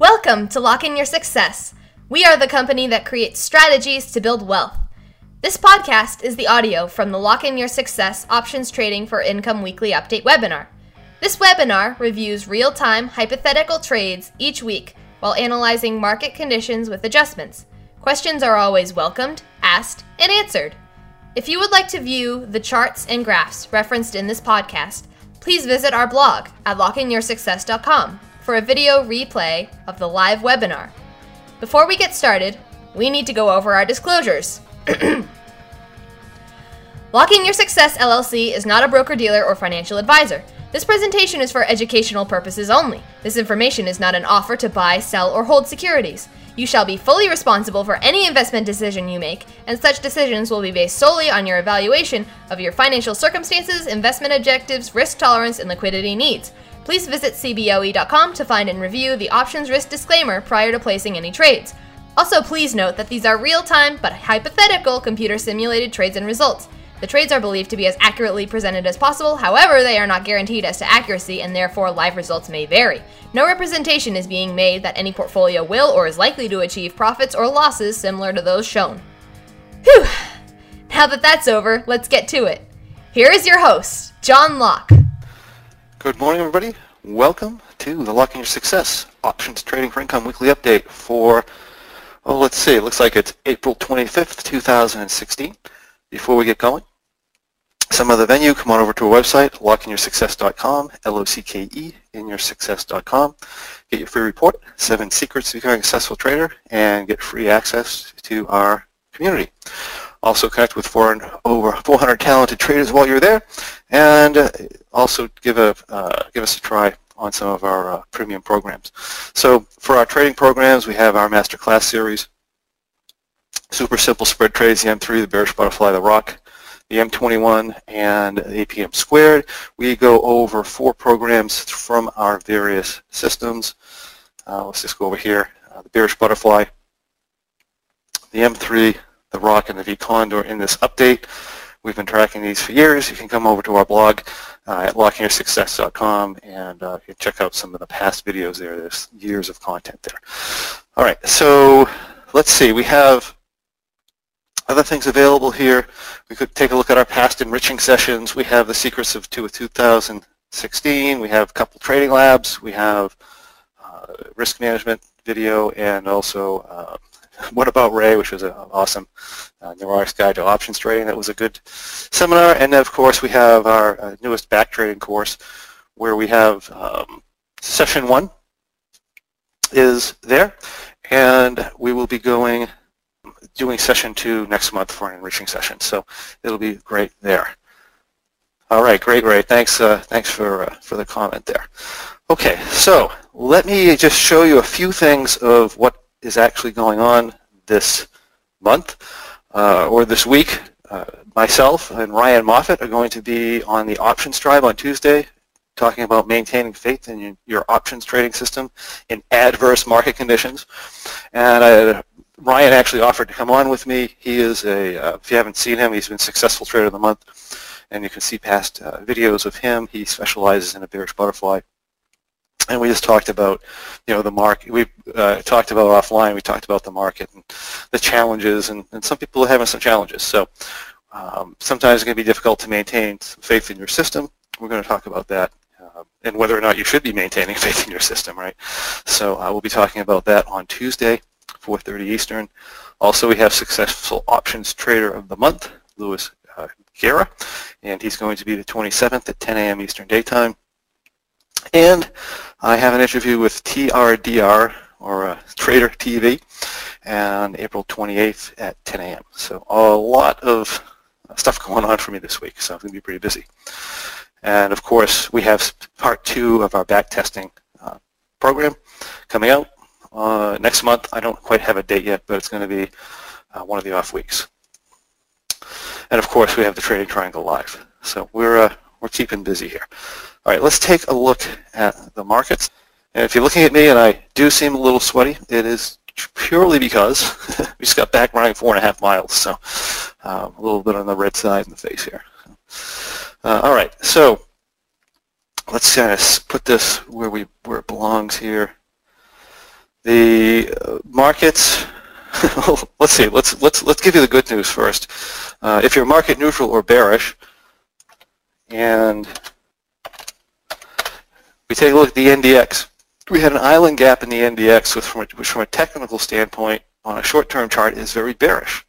Welcome to Locke In Your Success. We are the company that creates strategies to build wealth. This podcast is the audio from the Locke In Your Success Options Trading for Income Weekly Update webinar. This webinar reviews real time hypothetical trades each week while analyzing market conditions with adjustments. Questions are always welcomed, asked, and answered. If you would like to view the charts and graphs referenced in this podcast, please visit our blog at lockeinyoursuccess.com for a video replay of the live webinar. Before we get started, we need to go over our disclosures. Locke In Your Success LLC is not a broker dealer or financial advisor. This presentation is for educational purposes only. This information is not an offer to buy, sell, or hold securities. You shall be fully responsible for any investment decision you make, and such decisions will be based solely on your evaluation of your financial circumstances, investment objectives, risk tolerance, and liquidity needs. Please visit CBOE.com to find and review the options risk disclaimer prior to placing any trades. Also, please note that these are real time but hypothetical computer simulated trades and results. The trades are believed to be as accurately presented as possible, however, they are not guaranteed as to accuracy and therefore live results may vary. No representation is being made that any portfolio will or is likely to achieve profits or losses similar to those shown. Whew! Now that that's over, let's get to it. Here is your host, John Locke. Good morning, everybody. Welcome to the Locke In Your Success Options Trading for Income Weekly Update for, oh, let's see, it looks like it's April 25th, 2016. Before we get going, some of the venue, come on over to our website, lockeinyoursuccess.com, L-O-C-K-E, inyoursuccess.com. Get your free report, Seven Secrets to Becoming a Successful Trader, and get free access to our community. Also connect with four, over 400 talented traders while you're there, and uh, also give a uh, give us a try on some of our uh, premium programs. So for our trading programs, we have our masterclass series, super simple spread trades, the M3, the bearish butterfly, the rock, the M21, and the APM squared. We go over four programs from our various systems. Uh, let's just go over here. Uh, the bearish butterfly, the M3, the rock, and the V condor in this update. We've been tracking these for years. You can come over to our blog uh, at lockeinyoursuccess.com and uh, you check out some of the past videos there. There's years of content there. All right, so let's see. We have other things available here. We could take a look at our past enriching sessions. We have the secrets of two of 2016. We have a couple trading labs. We have uh, risk management video and also uh, what About Ray, which was an awesome uh, Neurotics Guide to Options Trading. That was a good seminar. And then, of course, we have our uh, newest back trading course where we have um, session one is there. And we will be going doing session two next month for an enriching session. So it'll be great there. All right, great, Ray. Thanks, uh, thanks for uh, for the comment there. Okay, so let me just show you a few things of what is actually going on this month uh, or this week. Uh, myself and Ryan Moffat are going to be on the Options Tribe on Tuesday talking about maintaining faith in your options trading system in adverse market conditions. And I, Ryan actually offered to come on with me. He is a, uh, if you haven't seen him, he's been Successful Trader of the Month. And you can see past uh, videos of him. He specializes in a bearish butterfly and we just talked about, you know, the market. We uh, talked about offline. We talked about the market and the challenges, and, and some people are having some challenges. So um, sometimes it's going to be difficult to maintain faith in your system. We're going to talk about that uh, and whether or not you should be maintaining faith in your system, right? So uh, we'll be talking about that on Tuesday, 4:30 Eastern. Also, we have Successful Options Trader of the Month, Louis uh, Guerra, and he's going to be the 27th at 10 a.m. Eastern Daytime. And I have an interview with TRDR, or uh, Trader TV, on April 28th at 10 a.m. So a lot of stuff going on for me this week, so I'm going to be pretty busy. And of course, we have part two of our back testing uh, program coming out uh, next month. I don't quite have a date yet, but it's going to be uh, one of the off weeks. And of course, we have the Trading Triangle Live. So we're, uh, keeping busy here. All right, let's take a look at the markets. And if you're looking at me and I do seem a little sweaty, it is purely because we just got back running four and a half miles, so uh, a little bit on the red side in the face here. Uh, all right, so let's kind of put this where we where it belongs here. The uh, markets, let's see, let's, let's, let's give you the good news first. Uh, if you're market neutral or bearish, and we take a look at the NDX, we had an island gap in the NDX, which from a, which from a technical standpoint on a short-term chart is very bearish.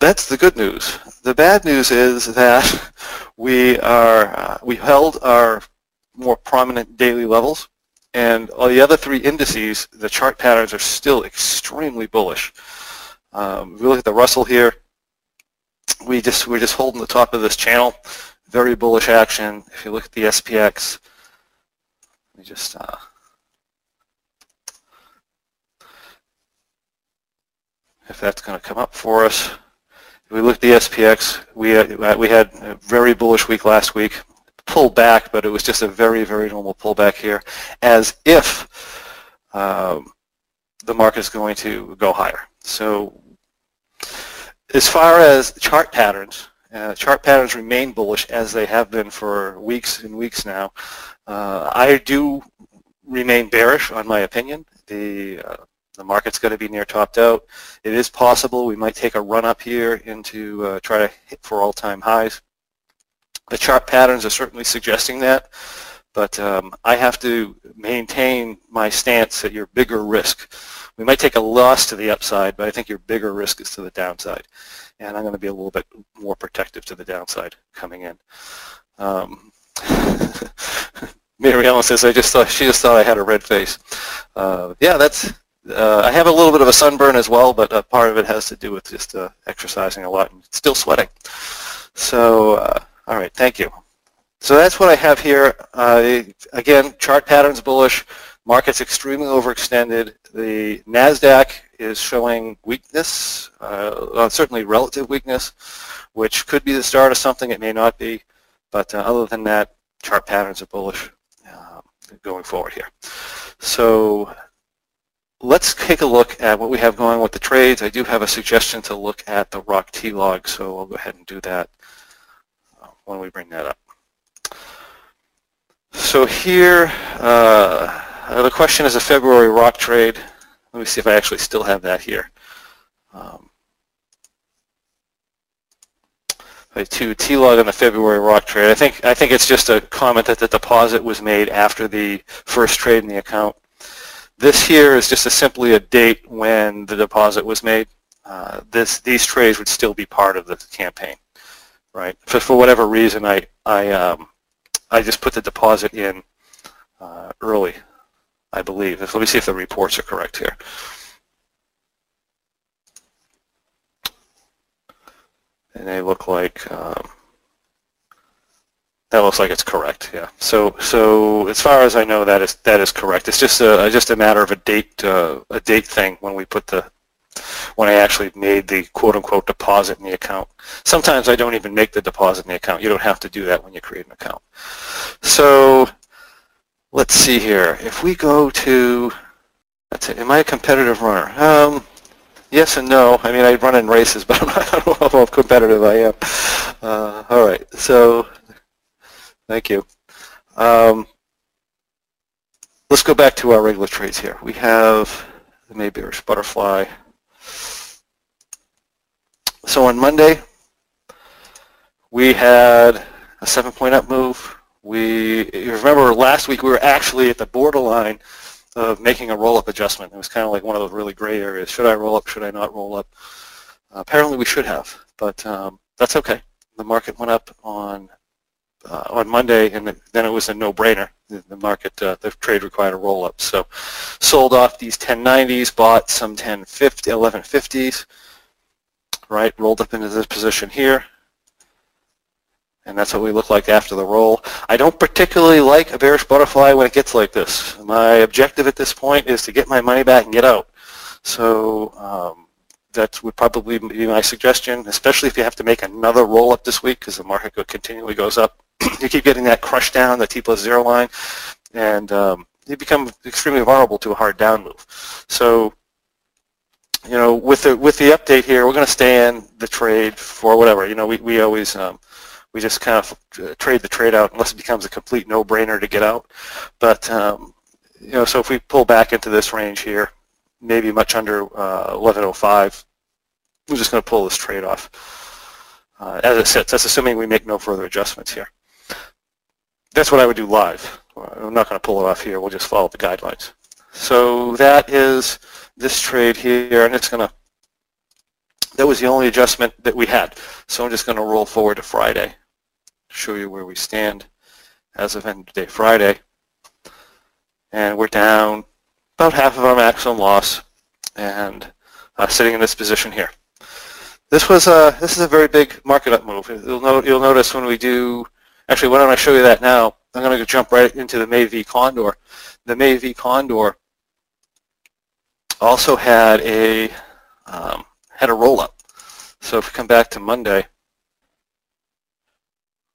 That's the good news. The bad news is that we are uh, we held our more prominent daily levels, and all the other three indices, the chart patterns are still extremely bullish. Um, we look at the Russell here, we just we're just holding the top of this channel, very bullish action. If you look at the SPX, let me just uh, if that's going to come up for us. If we look at the SPX, we uh, we had a very bullish week last week, pull back, but it was just a very, very normal pullback here, as if um, the market is going to go higher. So as far as chart patterns, uh, chart patterns remain bullish as they have been for weeks and weeks now. Uh, I do remain bearish on my opinion. The uh, the market's going to be near topped out. It is possible we might take a run up here into uh, try to hit for all-time highs. The chart patterns are certainly suggesting that, but um, I have to maintain my stance that your bigger risk. We might take a loss to the upside, but I think your bigger risk is to the downside. And I'm going to be a little bit more protective to the downside coming in. Um, Mary Ellen says, I just thought, she just thought I had a red face. Uh, yeah, that's uh, I have a little bit of a sunburn as well, but uh, part of it has to do with just uh, exercising a lot and still sweating. So, uh, all right, thank you. So that's what I have here. Again, chart patterns bullish, markets extremely overextended. The NASDAQ is showing weakness, uh, certainly relative weakness, which could be the start of something. It may not be. But other than that, chart patterns are bullish going forward here. So let's take a look at what we have going with the trades. I do have a suggestion to look at the rock T-log, so I'll go ahead and do that uh, when we bring that up. So here, uh, the question is a February rock trade. Let me see if I actually still have that here. Um, to T-log on the February rock trade. I think I think it's just a comment that the deposit was made after the first trade in the account. This here is just a, simply a date when the deposit was made. Uh, this these trades would still be part of the campaign, right? For, for whatever reason, I I um, I just put the deposit in uh, early, I believe. Let me see if the reports are correct here. And they look like um, that looks like it's correct. Yeah. So so as far as I know, that is that is correct. It's just a just a matter of a date uh, a date thing when we put the when I actually made the quote unquote deposit in the account. Sometimes I don't even make the deposit in the account. You don't have to do that when you create an account. So let's see here. If we go to that's it. Am I a competitive runner? Um, yes and no. I mean, I run in races, but I don't know how competitive I am. Uh, all right. So Thank you. Um, let's go back to our regular trades here. We have the Maybearish butterfly. So on Monday, we had a seven-point up move. We remember last week we were actually at the borderline of making a roll-up adjustment. It was kind of like one of those really gray areas. Should I roll up? Should I not roll up? Uh, apparently we should have, but um, that's okay. The market went up on uh, on Monday, and then it was a no-brainer. The, the market, uh, the trade required a roll-up. So sold off these 1090s, bought some 1050, 1150s, right? Rolled up into this position here. And that's what we look like after the roll. I don't particularly like a bearish butterfly when it gets like this. My objective at this point is to get my money back and get out. So um, that would probably be my suggestion, especially if you have to make another roll up this week because the market continually goes up. you keep getting that crush down, the T plus zero line, and um, you become extremely vulnerable to a hard down move. So, you know, with the with the update here, we're going to stay in the trade for whatever. You know, we we always um, we just kind of uh, trade the trade out unless it becomes a complete no-brainer to get out. But um, you know, so if we pull back into this range here, maybe much under uh, 1105, we're just going to pull this trade off. Uh, as it sits, that's assuming we make no further adjustments here. That's what I would do live. I'm not going to pull it off here. We'll just follow the guidelines. So that is this trade here, and it's going to, that was the only adjustment that we had. So I'm just going to roll forward to Friday, show you where we stand as of end of day Friday. And we're down about half of our maximum loss and uh, sitting in this position here. This was a, this is a very big market up move. You'll, note, you'll notice when we do, actually why don't I show you that now, I'm going to jump right into the May V Condor. The May V Condor also had a um, had a roll up. So if we come back to Monday,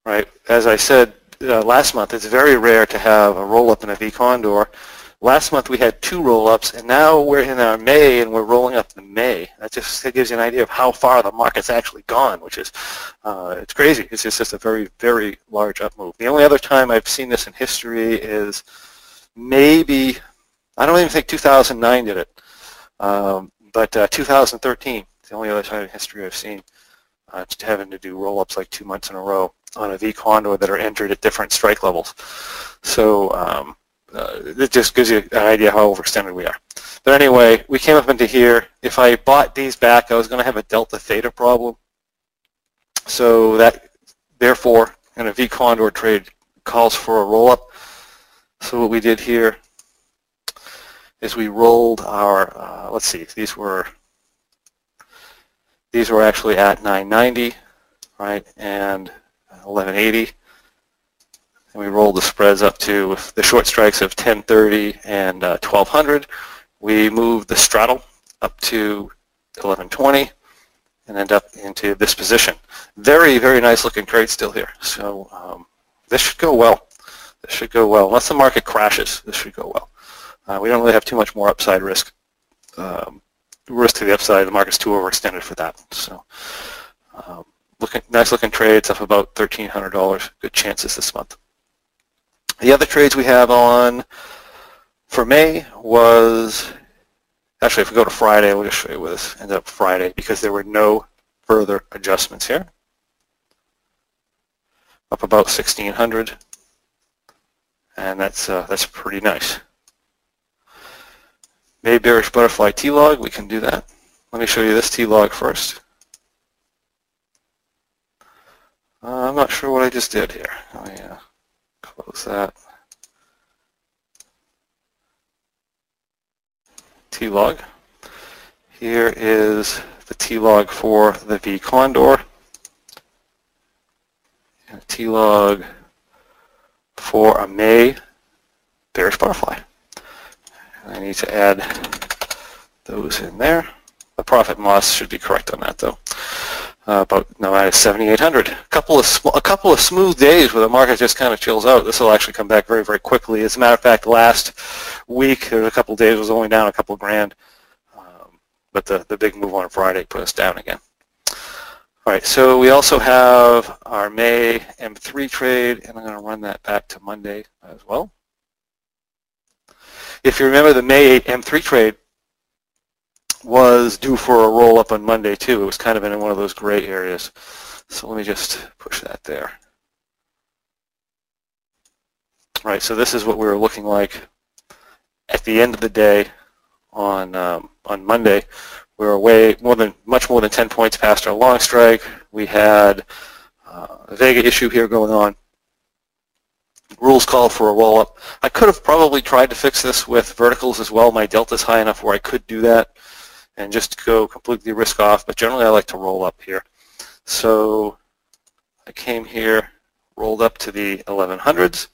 right, as I said uh, last month, it's very rare to have a roll up in a V Condor. Last month we had two roll-ups, and now we're in our May, and we're rolling up in May. That just gives you an idea of how far the market's actually gone, which is, uh, it's crazy. It's just, just a very, very large up move. The only other time I've seen this in history is maybe, I don't even think 2009 did it, um, but uh, 2013 is the only other time in history I've seen uh, having to do roll-ups like two months in a row on a V condor that are entered at different strike levels. So um, uh, it just gives you an idea how overextended we are. But anyway, we came up into here. If I bought these back, I was going to have a delta theta problem. So that, therefore, in a V condor trade calls for a roll-up. So what we did here is we rolled our, uh, let's see, these were these were actually at 990, right, and 1180 and we rolled the spreads up to the short strikes of 1030 and uh, 1200. We moved the straddle up to 1120 and end up into this position. Very, very nice looking trade still here. So um, this should go well. This should go well. Unless the market crashes, this should go well. Uh, we don't really have too much more upside risk. Um, risk to the upside, the market's too overextended for that. So um, looking, nice looking trades up about $1,300. Good chances this month. The other trades we have on for May was, actually if we go to Friday, we'll just show you what this ended up Friday because there were no further adjustments here. Up about 1600 and that's uh, that's pretty nice. May bearish butterfly T-log, we can do that. Let me show you this T-log first. Uh, I'm not sure what I just did here. Oh yeah. Close that. T-log. Here is the T-log for the V Condor. T-log for a May bearish butterfly. I need to add those in there. The profit and loss should be correct on that though uh, about no, at 7,800. A couple of a couple of smooth days where the market just kind of chills out. This will actually come back very very quickly. As a matter of fact, last week there was a couple of days it was only down a couple grand, um, but the the big move on Friday put us down again. All right, so we also have our May M3 trade, and I'm going to run that back to Monday as well. If you remember the May 8 M3 trade, was due for a roll up on Monday too. It was kind of in one of those gray areas. So let me just push that there. All right, so this is what we were looking like at the end of the day on um, on Monday. We were way more than much more than 10 points past our long strike. We had uh, a Vega issue here going on. Rules call for a roll up. I could have probably tried to fix this with verticals as well. My delta is high enough where I could do that and just go completely risk off, but generally I like to roll up here. So I came here, rolled up to the 1100s,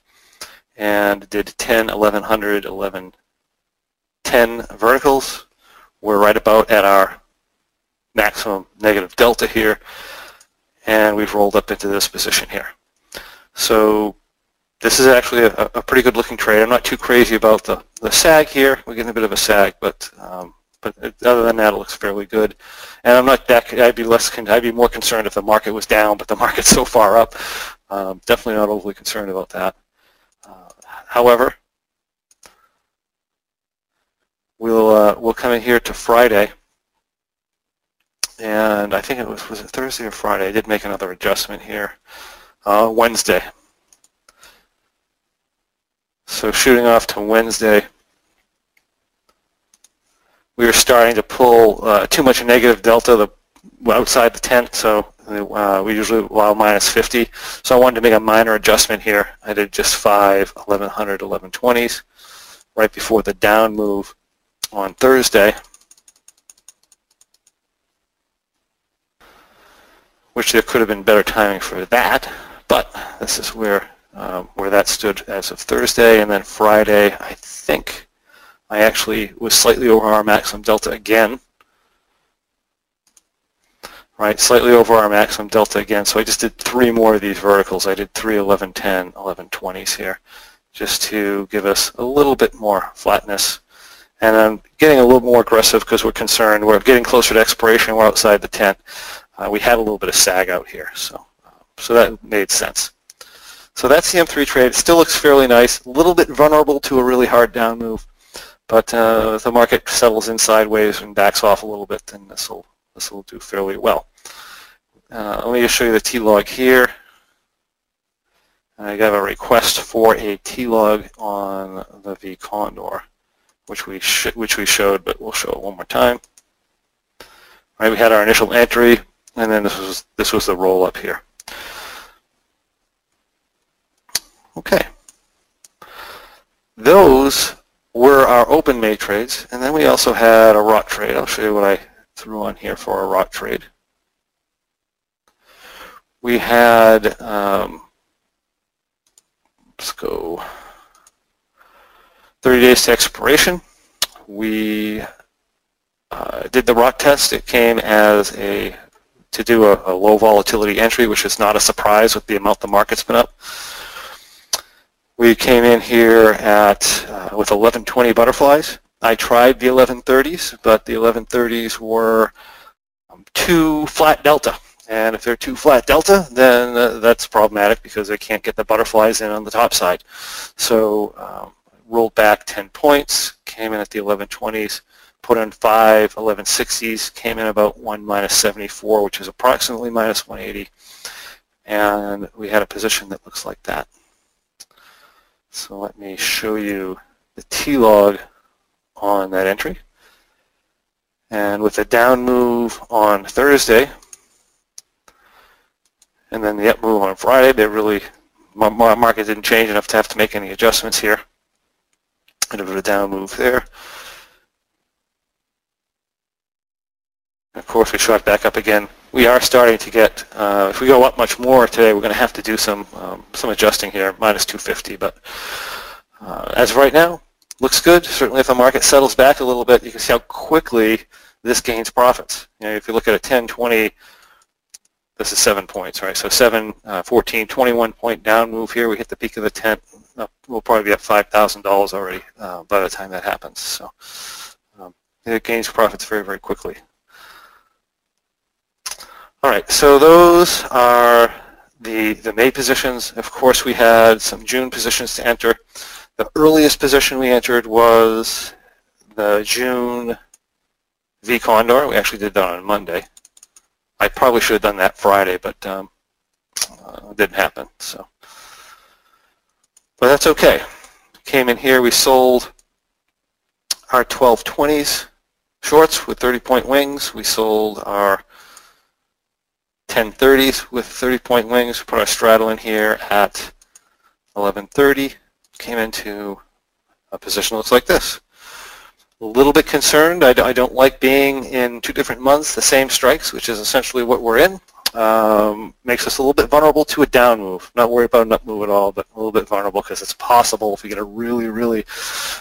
and did 10, 1100, 11, 10 verticals. We're right about at our maximum negative delta here, and we've rolled up into this position here. So this is actually a, a pretty good looking trade. I'm not too crazy about the, the sag here. We're getting a bit of a sag, but um, but other than that, it looks fairly good. And I'm not that. I'd be less. I'd be more concerned if the market was down, but the market's so far up. Um, definitely not overly concerned about that. Uh, however, we'll uh, we'll come in here to Friday. And I think it was, was it Thursday or Friday? I did make another adjustment here. Uh, Wednesday. So shooting off to Wednesday, we were starting to pull uh, too much negative delta the, outside the tent, so uh, we usually allow minus 50. So I wanted to make a minor adjustment here. I did just five 1100 1120s right before the down move on Thursday, which there could have been better timing for that, but this is where um, where that stood as of Thursday, and then Friday, I think I actually was slightly over our maximum delta again, right, slightly over our maximum delta again, so I just did three more of these verticals. I did three 11, 10, 11, 20s here, just to give us a little bit more flatness and I'm getting a little more aggressive because we're concerned. We're getting closer to expiration. We're outside the tent. Uh, we had a little bit of sag out here, so uh, so that made sense. So that's the M3 trade. It still looks fairly nice. A little bit vulnerable to a really hard down move, but uh, if the market settles in sideways and backs off a little bit, then this will this will do fairly well. Uh, let me just show you the T-log here. I got a request for a T-log on the V Condor which we which we showed, but we'll show it one more time. Right, we had our initial entry, and then this was this was the roll up here. Okay. Those were our open May trades, and then we also had a rot trade. I'll show you what I threw on here for a rot trade. We had, um, let's go 30 days to expiration. We uh, did the rot test. It came as a to do a, a, low volatility entry, which is not a surprise with the amount the market's been up. We came in here at uh, with 1120 butterflies. I tried the 1130s, but the 1130s were um, too flat delta. And if they're too flat delta, then uh, that's problematic because they can't get the butterflies in on the top side. So um, rolled back 10 points, came in at the 1120s, put in five 1160s, came in about 1 minus 74, which is approximately minus 180. And we had a position that looks like that. So let me show you the T-log on that entry. And with the down move on Thursday, and then the up move on Friday, they really, my market didn't change enough to have to make any adjustments here A bit of a down move there. Of course, we shot back up again. We are starting to get, uh, if we go up much more today, we're going to have to do some um, some adjusting here, minus 250. But uh, as of right now, looks good. Certainly if the market settles back a little bit, you can see how quickly this gains profits. You know, if you look at a 10, 20, this is 7 points, right? So 7, uh, 14, 21 point down move here. We hit the peak of the tent we'll probably be at $5,000 already uh, by the time that happens. So um, it gains profits very, very quickly. All right, so those are the, the May positions. Of course, we had some June positions to enter. The earliest position we entered was the June V Condor. We actually did that on Monday. I probably should have done that Friday, but um, uh, didn't happen. So but that's okay. Came in here, we sold our 1220s shorts with 30-point wings. We sold our 1030s with 30-point wings. Put our straddle in here at 1130. Came into a position that looks like this. A little bit concerned. I, don't like being in two different months, the same strikes, which is essentially what we're in um, makes us a little bit vulnerable to a down move. Not worried about an up move at all, but a little bit vulnerable because it's possible if we get a really, really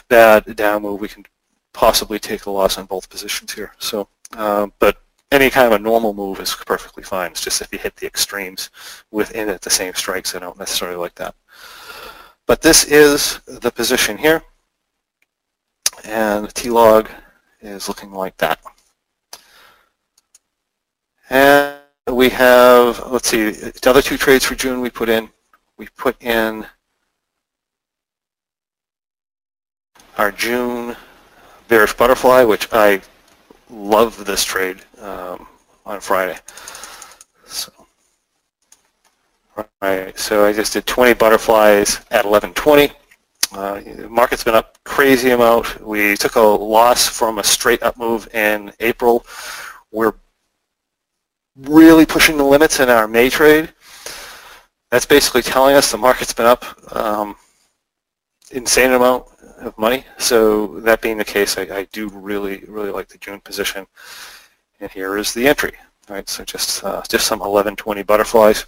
bad down move, we can possibly take a loss on both positions here. So, uh, but any kind of a normal move is perfectly fine. It's just if you hit the extremes within it, the same strikes, I don't necessarily like that. But this is the position here, and T-log is looking like that. And we have, let's see, the other two trades for June we put in. We put in our June bearish butterfly, which I love this trade um, on Friday. So, right, so I just did 20 butterflies at 1120. Uh, market's been up crazy amount. We took a loss from a straight up move in April. We're really pushing the limits in our May trade. That's basically telling us the market's been up um, insane amount of money. So that being the case, I, I, do really, really like the June position. And here is the entry. Right, so just uh, just some 1120 butterflies.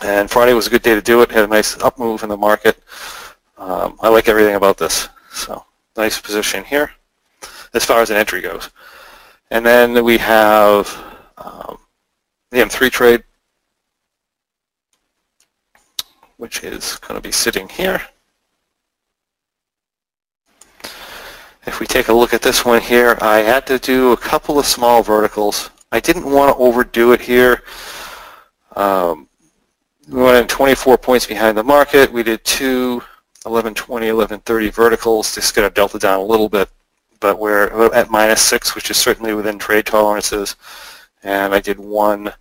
And Friday was a good day to do it. Had a nice up move in the market. Um, I like everything about this. So nice position here as far as an entry goes. And then we have um, the M3 trade, which is going to be sitting here. If we take a look at this one here, I had to do a couple of small verticals. I didn't want to overdo it here. Um, we went in 24 points behind the market. We did two 1120, 1130 verticals. Just going to delta down a little bit, but we're at minus six, which is certainly within trade tolerances. And I did one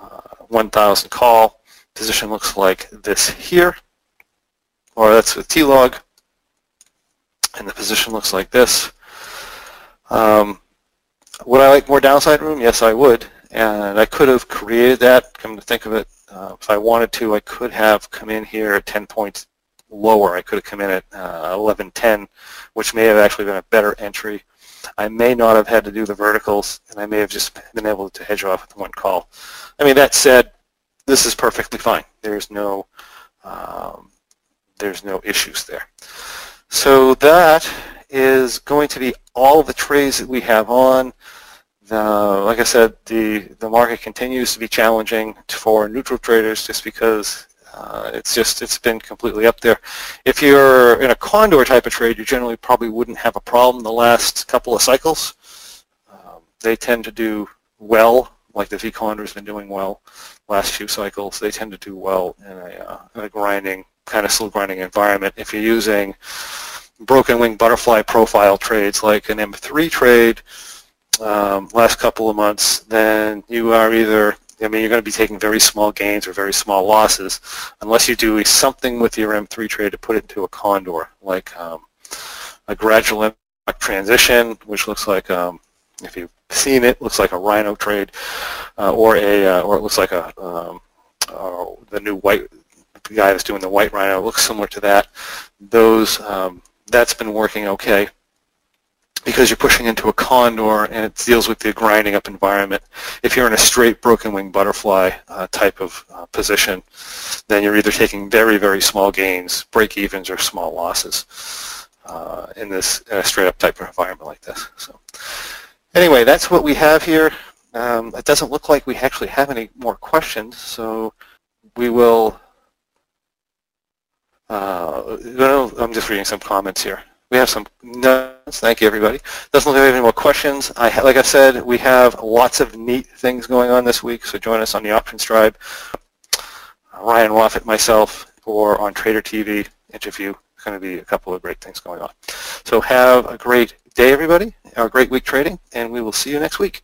uh, 1,000 call. Position looks like this here, or that's with T-log and the position looks like this. Um, would I like more downside room? Yes, I would. And I could have created that, come to think of it. Uh, if I wanted to, I could have come in here at 10 points lower. I could have come in at uh, 11.10, which may have actually been a better entry. I may not have had to do the verticals, and I may have just been able to hedge off with one call. I mean, that said, this is perfectly fine. There's no, um, there's no issues there. So that is going to be all the trades that we have on. Like I said, the, the market continues to be challenging for neutral traders just because uh, it's just it's been completely up there. If you're in a condor type of trade, you generally probably wouldn't have a problem the last couple of cycles. Um, they tend to do well, like the V condor has been doing well last few cycles. They tend to do well in a, uh, in a grinding kind of slow grinding environment. If you're using broken wing butterfly profile trades like an M3 trade um, last couple of months, then you are either, I mean, you're going to be taking very small gains or very small losses unless you do something with your M3 trade to put it into a condor, like um, a gradual transition, which looks like, um, if you've seen it, looks like a rhino trade, uh, or a, uh, or it looks like a, um, uh, the new white the guy that's doing the white rhino looks similar to that. Those um, that's been working okay because you're pushing into a condor and it deals with the grinding up environment. If you're in a straight broken wing butterfly uh, type of uh, position, then you're either taking very, very small gains, break evens, or small losses uh, in this in a straight up type of environment like this. So anyway, that's what we have here. Um, it doesn't look like we actually have any more questions, so we will uh, no, I'm just reading some comments here. We have some notes. Thank you, everybody. Doesn't look like we have any more questions. I, like I said, we have lots of neat things going on this week, so join us on the Options Tribe. Ryan Waffett, myself, or on Trader TV interview. Going to be a couple of great things going on. So have a great day, everybody, a great week trading, and we will see you next week.